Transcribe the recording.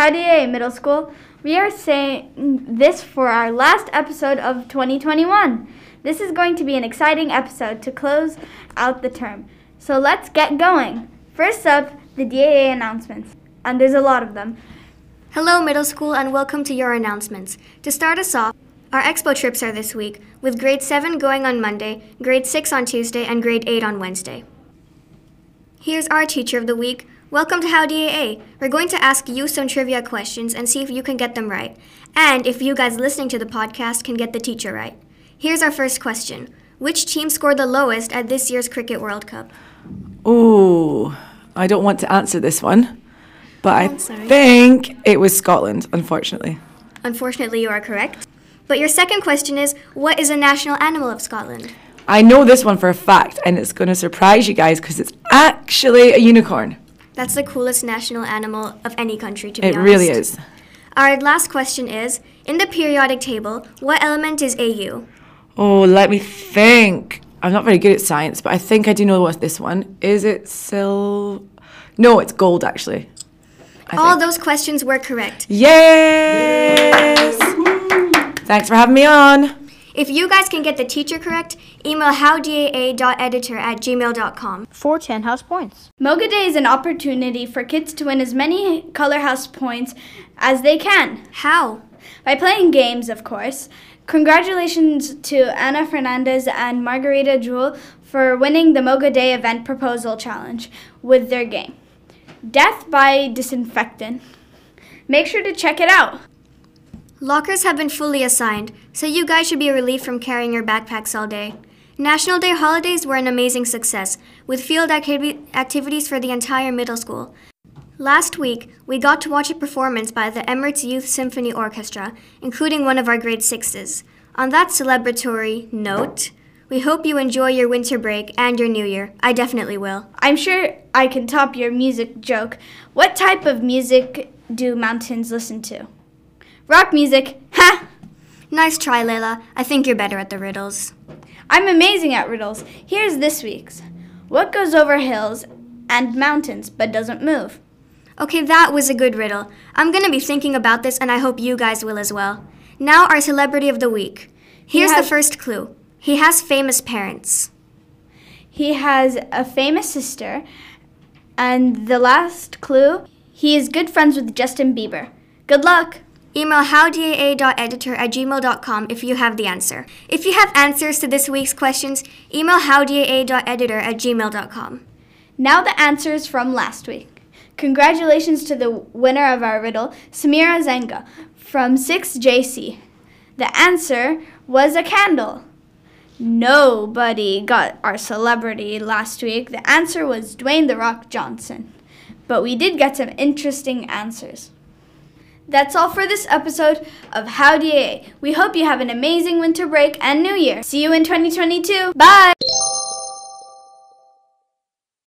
Howdy, middle school. We are saying this for our last episode of 2021. This is going to be an exciting episode to close out the term. So let's get going. First up, the DAA announcements. And there's a lot of them. Hello, middle school, and welcome to your announcements. To start us off, our expo trips are this week, with grade 7 going on Monday, grade 6 on Tuesday, and grade 8 on Wednesday. Here's our teacher of the week. Welcome to How DAA. We're going to ask you some trivia questions and see if you can get them right, and if you guys listening to the podcast can get the teacher right. Here's our first question Which team scored the lowest at this year's Cricket World Cup? Oh, I don't want to answer this one, but oh, I Oh, sorry. think it was Scotland, unfortunately. Unfortunately, you are correct. But your second question is What is the national animal of Scotland? I know this one for a fact, and it's going to surprise you guys because it's actually a unicorn. That's the coolest national animal of any country, to be It honest. It really is. Our last question is In the periodic table, what element is AU? Oh, let me think. I'm not very good at science, but I think I do know what this one. Is it sil? No, it's gold actually. I All think. those questions were correct. Yes. Thanks for having me on. If you guys can get the teacher correct, email howdaa.editor at gmail.com. for 10 house points. Moga Day is an opportunity for kids to win as many Color House points as they can. How? By playing games, of course. Congratulations to Anna Fernandez and Margarita Jewell for winning the Moga Day Event Proposal Challenge with their game, Death by Disinfectant. Make sure to check it out. Lockers have been fully assigned, so you guys should be relieved from carrying your backpacks all day. National Day holidays were an amazing success, with field activi- activities for the entire middle school. Last week, we got to watch a performance by the Emirates Youth Symphony Orchestra, including one of our grade sixes. On that celebratory note, we hope you enjoy your winter break and your new year. I definitely will. I'm sure I can top your music joke. What type of music do mountains listen to? Rock music. Ha! Nice try, Layla. I think you're better at the riddles. I'm amazing at riddles. Here's this week's. What goes over hills and mountains but doesn't move? Okay, that was a good riddle. I'm gonna be thinking about this, and I hope you guys will as well. Now, our celebrity of the week. Here's has- the first clue he has famous parents. He has a famous sister. And the last clue, he is good friends with Justin Bieber. Good luck! Email howdaa.editor at gmail.com if you have the answer. If you have answers to this week's questions, email howdaa.editor at gmail.com. Now the answers from last week. Congratulations to the winner of our riddle, Samira Zenga from 6JC. The answer was a candle. Nobody got our celebrity last week. The answer was Dwayne The Rock Johnson. But we did get some interesting answers. That's all for this episode of Howdy AA. We hope you have an amazing winter break and new year. See you in 2022. Bye!